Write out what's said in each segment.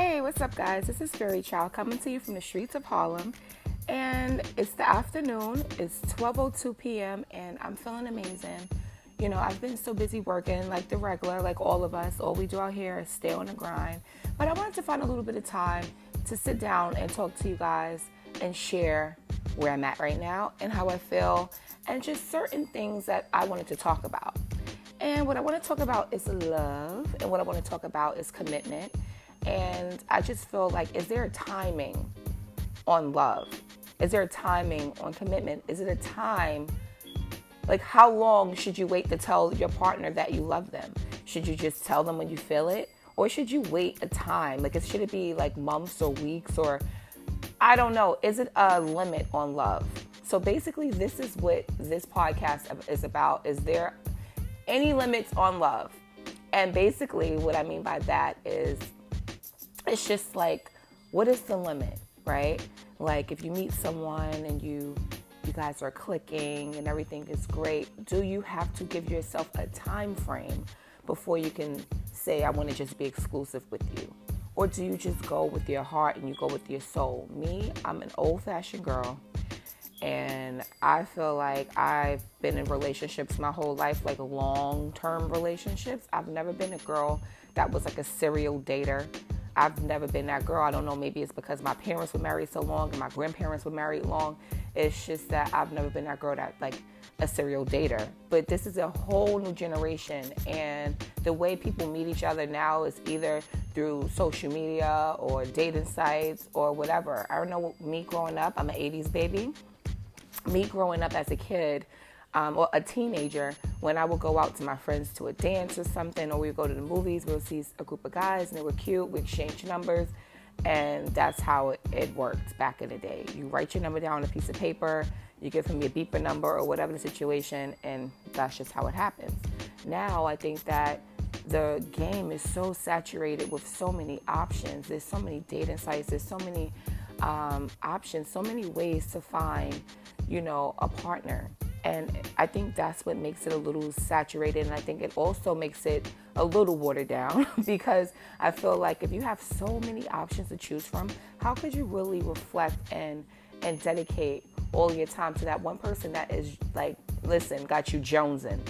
Hey, what's up, guys? This is Fairy Child coming to you from the streets of Harlem. And it's the afternoon, it's 12.02 p.m., and I'm feeling amazing. You know, I've been so busy working like the regular, like all of us. All we do out here is stay on the grind. But I wanted to find a little bit of time to sit down and talk to you guys and share where I'm at right now and how I feel, and just certain things that I wanted to talk about. And what I want to talk about is love, and what I want to talk about is commitment and I just feel like, is there a timing on love? Is there a timing on commitment? Is it a time? Like, how long should you wait to tell your partner that you love them? Should you just tell them when you feel it? Or should you wait a time? Like, should it be like months or weeks or I don't know. Is it a limit on love? So basically, this is what this podcast is about. Is there any limits on love? And basically, what I mean by that is it's just like, what is the limit, right? Like if you meet someone and you you guys are clicking and everything is great, do you have to give yourself a time frame before you can say I want to just be exclusive with you? Or do you just go with your heart and you go with your soul? Me, I'm an old-fashioned girl and I feel like I've been in relationships my whole life, like long term relationships. I've never been a girl that was like a serial dater. I've never been that girl. I don't know, maybe it's because my parents were married so long and my grandparents were married long. It's just that I've never been that girl that like a serial dater. But this is a whole new generation and the way people meet each other now is either through social media or dating sites or whatever. I don't know me growing up, I'm an 80s baby. Me growing up as a kid, um, or a teenager, when I would go out to my friends to a dance or something, or we would go to the movies, we would see a group of guys and they were cute, we exchange numbers, and that's how it, worked back in the day. You write your number down on a piece of paper, you give him your beeper number or whatever the situation, and that's just how it happens. Now, I think that the game is so saturated with so many options. There's so many dating sites. There's so many um, options, so many ways to find, you know, a partner. And I think that's what makes it a little saturated. And I think it also makes it a little watered down because I feel like if you have so many options to choose from, how could you really reflect and and dedicate all your time to that one person that is like, listen, got you jonesing.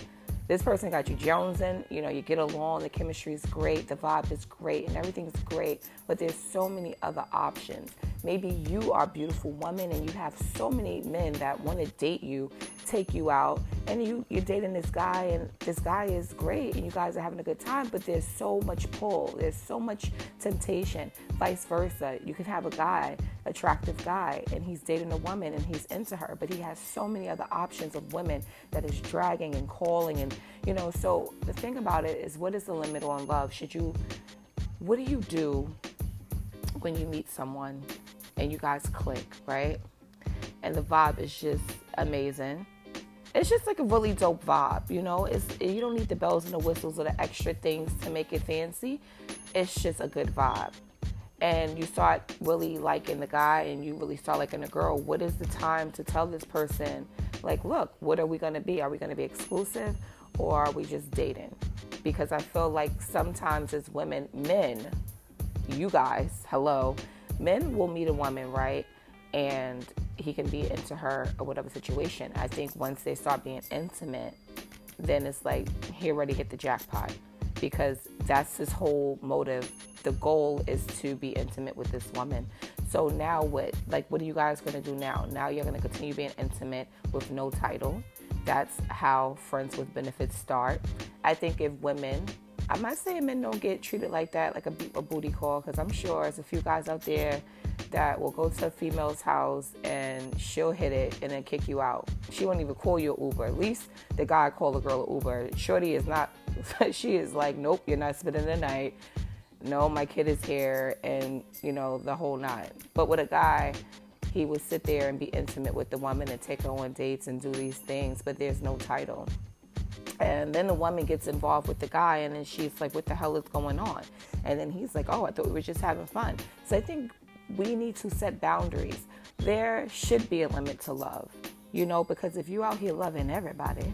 This person got you jonesing. You know, you get along. The chemistry is great. The vibe is great, and everything's great. But there's so many other options. Maybe you are a beautiful woman and you have so many men that want to date you, take you out, and you, you're dating this guy, and this guy is great, and you guys are having a good time, but there's so much pull, there's so much temptation. Vice versa. You can have a guy, attractive guy, and he's dating a woman and he's into her, but he has so many other options of women that is dragging and calling, and you know. So the thing about it is, what is the limit on love? Should you, what do you do when you meet someone and you guys click, right? And the vibe is just amazing. It's just like a really dope vibe, you know. It's you don't need the bells and the whistles or the extra things to make it fancy. It's just a good vibe. And you start really liking the guy and you really start liking the girl. What is the time to tell this person, like, look, what are we gonna be? Are we gonna be exclusive or are we just dating? Because I feel like sometimes as women, men, you guys, hello, men will meet a woman, right? And he can be into her or whatever situation. I think once they start being intimate, then it's like he already hit the jackpot because that's his whole motive. The goal is to be intimate with this woman. So now what like what are you guys gonna do now? Now you're gonna continue being intimate with no title. That's how friends with benefits start. I think if women I'm not saying men don't get treated like that, like a, a booty call, because I'm sure there's a few guys out there that will go to a female's house and she'll hit it and then kick you out. She won't even call you an Uber. At least the guy called the girl an Uber. Shorty is not, she is like, nope, you're not spending the night. No, my kid is here, and you know, the whole nine. But with a guy, he would sit there and be intimate with the woman and take her on dates and do these things, but there's no title. And then the woman gets involved with the guy, and then she's like, What the hell is going on? And then he's like, Oh, I thought we were just having fun. So I think we need to set boundaries. There should be a limit to love, you know, because if you're out here loving everybody,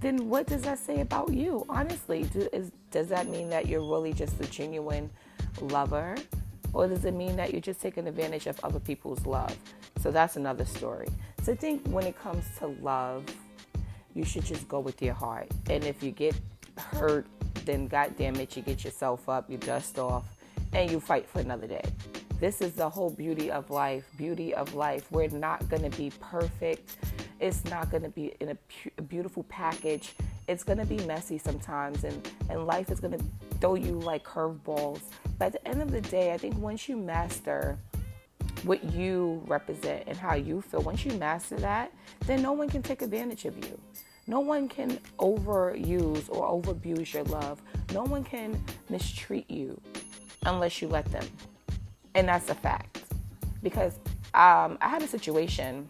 then what does that say about you? Honestly, do, is, does that mean that you're really just a genuine lover? Or does it mean that you're just taking advantage of other people's love? So that's another story. So I think when it comes to love, you should just go with your heart. And if you get hurt, then God damn it, you get yourself up, you dust off, and you fight for another day. This is the whole beauty of life. Beauty of life. We're not going to be perfect. It's not going to be in a, pu- a beautiful package. It's going to be messy sometimes, and, and life is going to throw you like curveballs. But at the end of the day, I think once you master what you represent and how you feel, once you master that, then no one can take advantage of you. No one can overuse or overabuse your love. No one can mistreat you unless you let them. And that's a fact. Because um, I had a situation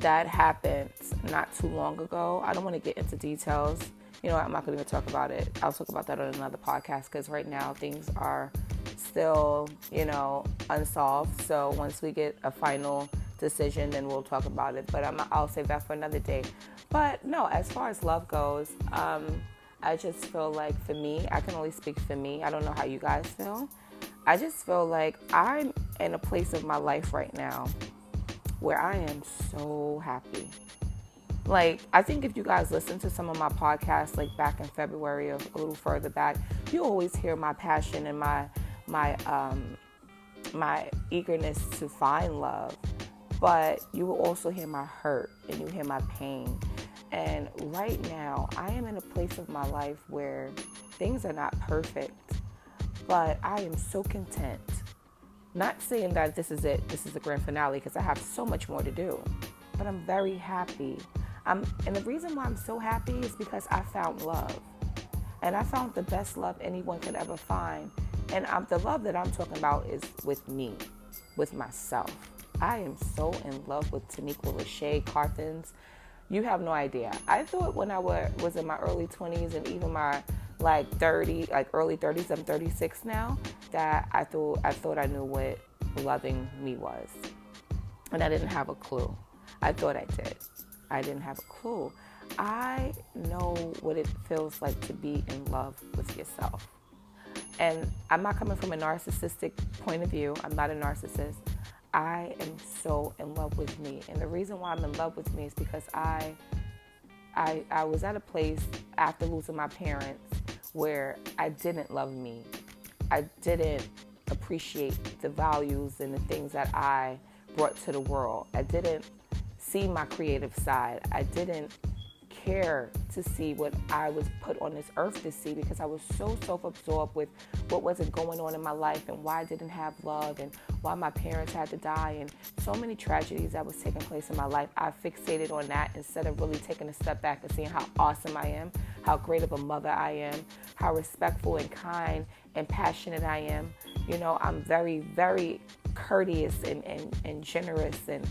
that happened not too long ago. I don't want to get into details. You know, I'm not going to even talk about it. I'll talk about that on another podcast because right now things are still, you know, unsolved. So once we get a final decision, then we'll talk about it. But I'm, I'll save that for another day. But no, as far as love goes, um, I just feel like for me, I can only speak for me. I don't know how you guys feel. I just feel like I'm in a place of my life right now where I am so happy. Like, I think if you guys listen to some of my podcasts, like back in February or a little further back, you always hear my passion and my my um my eagerness to find love. But you will also hear my hurt and you hear my pain. And right now, I am in a place of my life where things are not perfect but I am so content. Not saying that this is it, this is the grand finale, because I have so much more to do, but I'm very happy. I'm, and the reason why I'm so happy is because I found love. And I found the best love anyone could ever find. And I'm, the love that I'm talking about is with me, with myself. I am so in love with Taniqua Lachey Carthens. You have no idea. I thought when I was in my early 20s and even my like 30, like early 30s, I'm 36 now, that I thought I thought I knew what loving me was. And I didn't have a clue. I thought I did. I didn't have a clue. I know what it feels like to be in love with yourself. And I'm not coming from a narcissistic point of view. I'm not a narcissist. I am so in love with me. And the reason why I'm in love with me is because I I, I was at a place after losing my parents where I didn't love me. I didn't appreciate the values and the things that I brought to the world. I didn't see my creative side. I didn't care to see what I was put on this earth to see because I was so self absorbed with what wasn't going on in my life and why I didn't have love and why my parents had to die and so many tragedies that was taking place in my life. I fixated on that instead of really taking a step back and seeing how awesome I am, how great of a mother I am, how respectful and kind and passionate I am. You know, I'm very, very courteous and, and, and generous and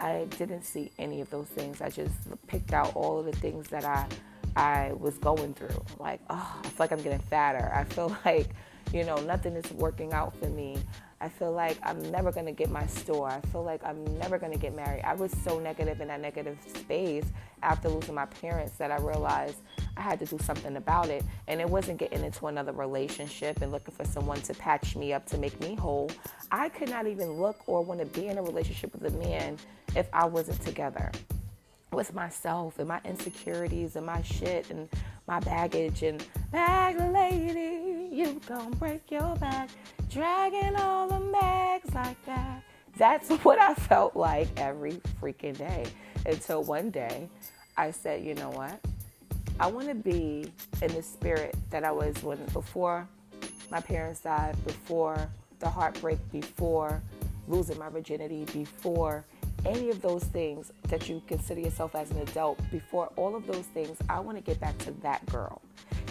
I didn't see any of those things. I just picked out all of the things that I I was going through. Like, oh, I feel like I'm getting fatter. I feel like, you know, nothing is working out for me. I feel like I'm never to get my store. I feel like I'm never to get married. I was so negative in that negative space after losing my parents that I realized I had to do something about it. And it wasn't getting into another relationship and looking for someone to patch me up to make me whole. I could not even look or want to be in a relationship with a man if I wasn't together with myself and my insecurities and my shit and my baggage and bag lady, you gon' break your back, dragging all the bags like that. That's what I felt like every freaking day until one day I said, you know what? I want to be in the spirit that I was when before my parents died, before the heartbreak, before losing my virginity, before any of those things that you consider yourself as an adult, before all of those things, I want to get back to that girl.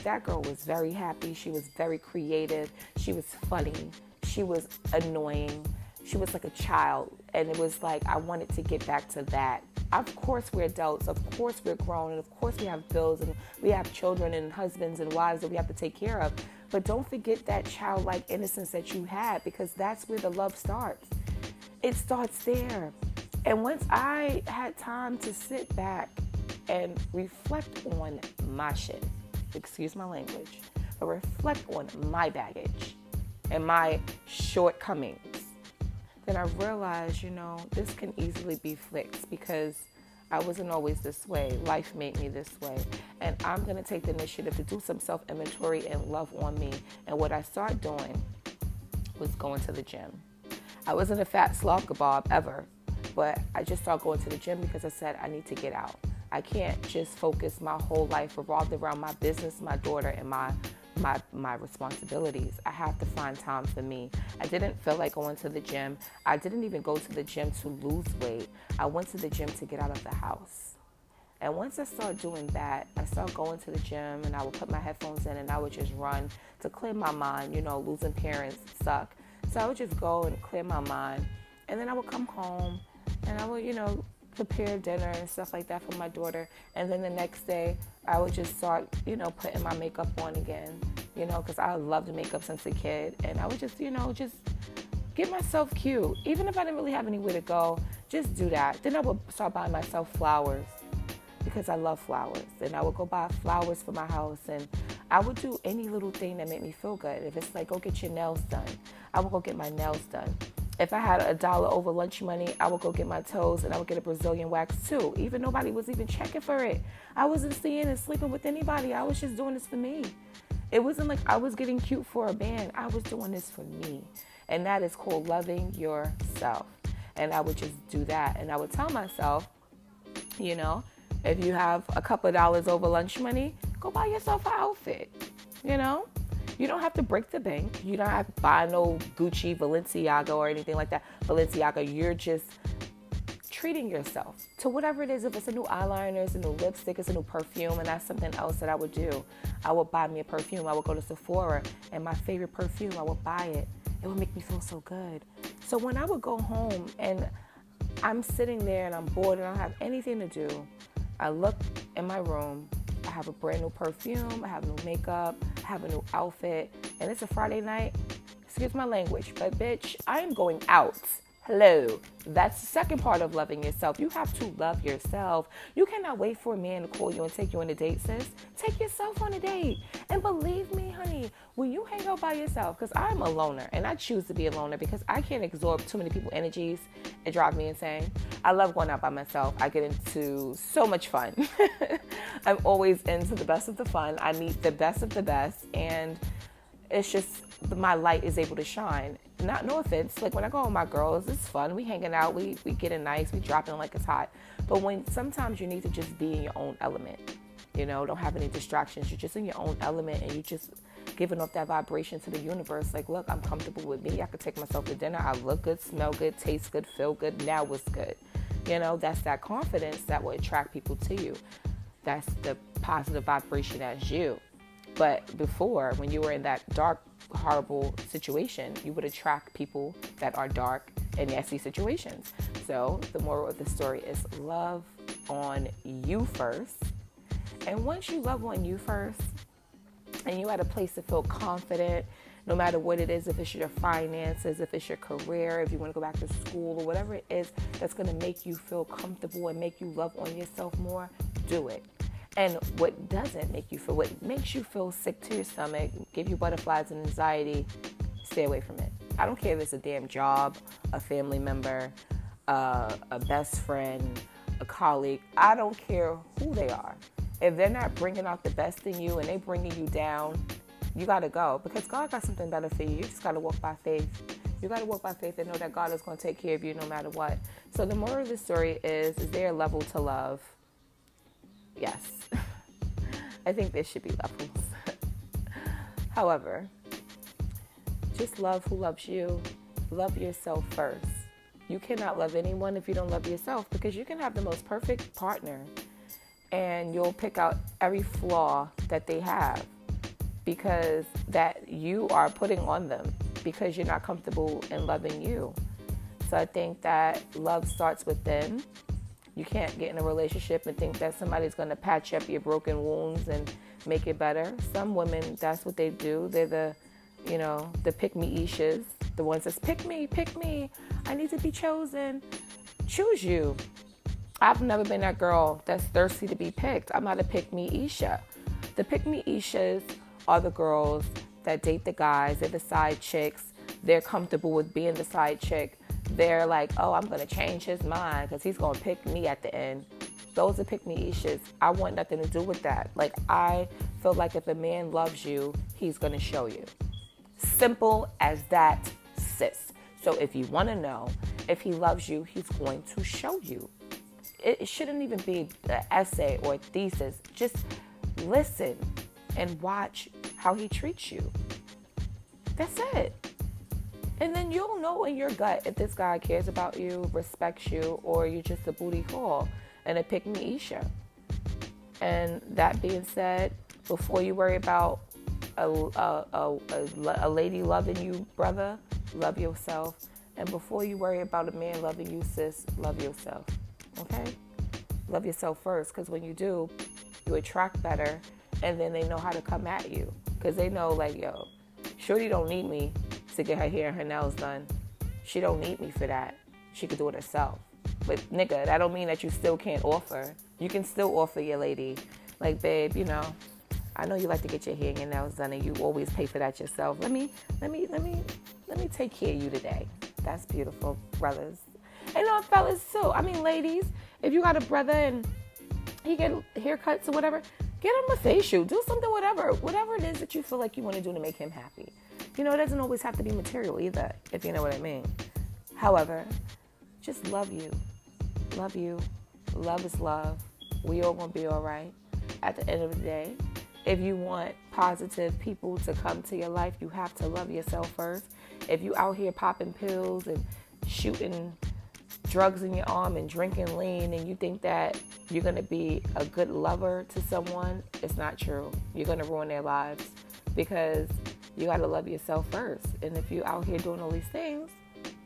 That girl was very happy. She was very creative. She was funny. She was annoying. She was like a child. And it was like, I wanted to get back to that. Of course, we're adults. Of course, we're grown. And of course, we have bills and we have children and husbands and wives that we have to take care of. But don't forget that childlike innocence that you had because that's where the love starts. It starts there. And once I had time to sit back and reflect on my shit, excuse my language, but reflect on my baggage, and my shortcomings, then I realized, you know, this can easily be fixed because I wasn't always this way. Life made me this way. And I'm going to take the initiative to do some self inventory and love on me. And what I started doing was going to the gym. I wasn't a fat slob kebab ever, but I just started going to the gym because I said I need to get out. I can't just focus my whole life revolved around my business, my daughter, and my my my responsibilities. I have to find time for me. I didn't feel like going to the gym. I didn't even go to the gym to lose weight. I went to the gym to get out of the house. And once I started doing that, I started going to the gym and I would put my headphones in and I would just run to clear my mind. You know, losing parents suck. So I would just go and clear my mind. And then I would come home and I would, you know, prepare dinner and stuff like that for my daughter. And then the next day, I would just start, you know, putting my makeup on again, you know, because I loved makeup since a kid. And I would just, you know, just get myself cute. Even if I didn't really have anywhere to go, just do that. Then I would start buying myself flowers because I love flowers. And I would go buy flowers for my house and I would do any little thing that made me feel good. If it's like go get your nails done, I would go get my nails done. If I had a dollar over lunch money, I would go get my toes and I would get a Brazilian wax too. Even nobody was even checking for it. I wasn't seeing and sleeping with anybody. I was just doing this for me. It wasn't like I was getting cute for a band. I was doing this for me. And that is called loving yourself. And I would just do that. And I would tell myself, you know, if you have a couple of dollars over lunch money, go buy yourself an outfit. You know, you don't have to break the bank. You don't have to buy no Gucci, Balenciaga, or anything like that. Balenciaga, you're just treating yourself to whatever it is. If it's a new eyeliner, it's a new lipstick, it's a new perfume, and that's something else that I would do. I would buy me a perfume. I would go to Sephora, and my favorite perfume, I would buy it. It would make me feel so good. So when I would go home and I'm sitting there and I'm bored and I don't have anything to do, I look in my room I have a brand new perfume, I have new makeup, have a new outfit, and it's a Friday night. Excuse my language, but bitch, I am going out. Hello. That's the second part of loving yourself. You have to love yourself. You cannot wait for a man to call you and take you on a date, sis. Take yourself on a date. And believe me, honey, when you hang out by yourself, because I'm a loner and I choose to be a loner because I can't absorb too many people's energies. It drives me insane. I love going out by myself. I get into so much fun. I'm always into the best of the fun. I meet the best of the best. And it's just my light is able to shine. Not no offense, like when I go with my girls, it's fun. We hanging out, we we getting nice, we dropping like it's hot. But when sometimes you need to just be in your own element, you know, don't have any distractions. You're just in your own element and you're just giving off that vibration to the universe. Like, look, I'm comfortable with me. I could take myself to dinner. I look good, smell good, taste good, feel good. Now what's good? You know, that's that confidence that will attract people to you. That's the positive vibration as you. But before, when you were in that dark, horrible situation, you would attract people that are dark and nasty situations. So the moral of the story is love on you first. And once you love on you first, and you're at a place to feel confident, no matter what it is, if it's your finances, if it's your career, if you want to go back to school, or whatever it is that's going to make you feel comfortable and make you love on yourself more, do it. And what doesn't make you feel, what makes you feel sick to your stomach, give you butterflies and anxiety, stay away from it. I don't care if it's a damn job, a family member, uh, a best friend, a colleague. I don't care who they are. If they're not bringing out the best in you and they're bringing you down, you got to go because God got something better for you. You just got to walk by faith. You got to walk by faith and know that God is going to take care of you no matter what. So the moral of the story is: is there a level to love? Yes. I think there should be levels. However, just love who loves you. Love yourself first. You cannot love anyone if you don't love yourself because you can have the most perfect partner and you'll pick out every flaw that they have because that you are putting on them because you're not comfortable in loving you. So I think that love starts within you can't get in a relationship and think that somebody's going to patch up your broken wounds and make it better. Some women, that's what they do. They're the, you know, the pick me ishas, the ones that pick me, pick me. I need to be chosen. Choose you. I've never been that girl that's thirsty to be picked. I'm not a pick me isha. The pick me ishas are the girls that date the guys, they're the side chicks, they're comfortable with being the side chick. They're like, oh, I'm gonna change his mind because he's gonna pick me at the end. Those are pick me issues. I want nothing to do with that. Like I feel like if a man loves you, he's gonna show you. Simple as that, sis. So if you wanna know if he loves you, he's going to show you. It shouldn't even be an essay or a thesis. Just listen and watch how he treats you. That's it. And then you'll know in your gut if this guy cares about you, respects you, or you're just a booty call and a pick me Isha. And that being said, before you worry about a, a, a, a, lady loving you, brother, love yourself. And before you worry about a man loving you, sis, love yourself. Okay? Love yourself first, because when you do, you attract better, and then they know how to come at you. Because they know, like, yo, sure you don't need me to get her hair and her nails done. She don't need me for that. She could do it herself. But nigga, that don't mean that you still can't offer. You can still offer your lady, like, babe, you know, I know you like to get your hair and your nails done, and you always pay for that yourself. Let me, let me, let me, let me take care of you today. That's beautiful, brothers. And know, fellas too. I mean, ladies, if you got a brother and he get haircuts or whatever, get him a facial. Do something, whatever, whatever it is that you feel like you want to do to make him happy. You know, it doesn't always have to be material either, if you know what I mean. However, just love you. Love you. Love is love. We all gonna be all right. At the end of the day, if you want positive people to come to your life, you have to love yourself first. If you out here popping pills and shooting drugs in your arm and drinking lean and you think that you're going to be a good lover to someone, it's not true. You're going to ruin their lives because you got to love yourself first. And if you're out here doing all these things,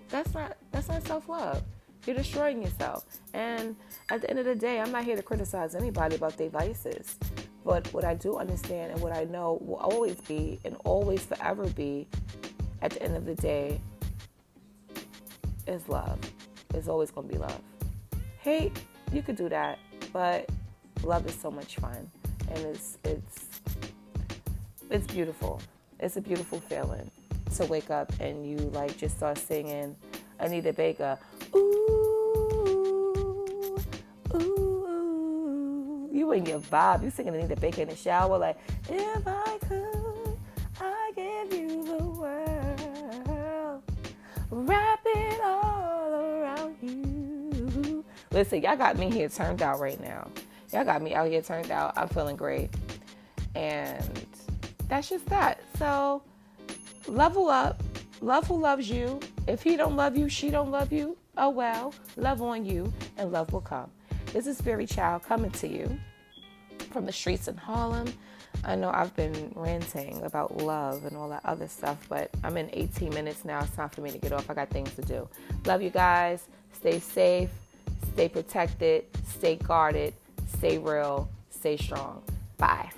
that's not that's not self-love. You're destroying yourself. And at the end of the day, I'm not here to criticize anybody about their vices. But what I do understand and what I know will always be and always forever be at the end of the day is love. It's always going to be love. Hate, you could do that, but love is so much fun and it's it's it's beautiful. It's a beautiful feeling to wake up and you like just start singing Anita Baker. Ooh, ooh. You in your vibe. You singing Anita Baker in the shower like, if I could, I give you the world. Wrap it all around you. Listen, y'all got me here turned out right now. Y'all got me out here turned out. I'm feeling great. And that's just that. So level up. Love who loves you. If he don't love you, she don't love you. Oh well, love on you and love will come. This is Very Child coming to you from the streets in Harlem. I know I've been ranting about love and all that other stuff, but I'm in 18 minutes now. It's time for me to get off. I got things to do. Love you guys. Stay safe, stay protected, stay guarded, stay real, stay strong. Bye.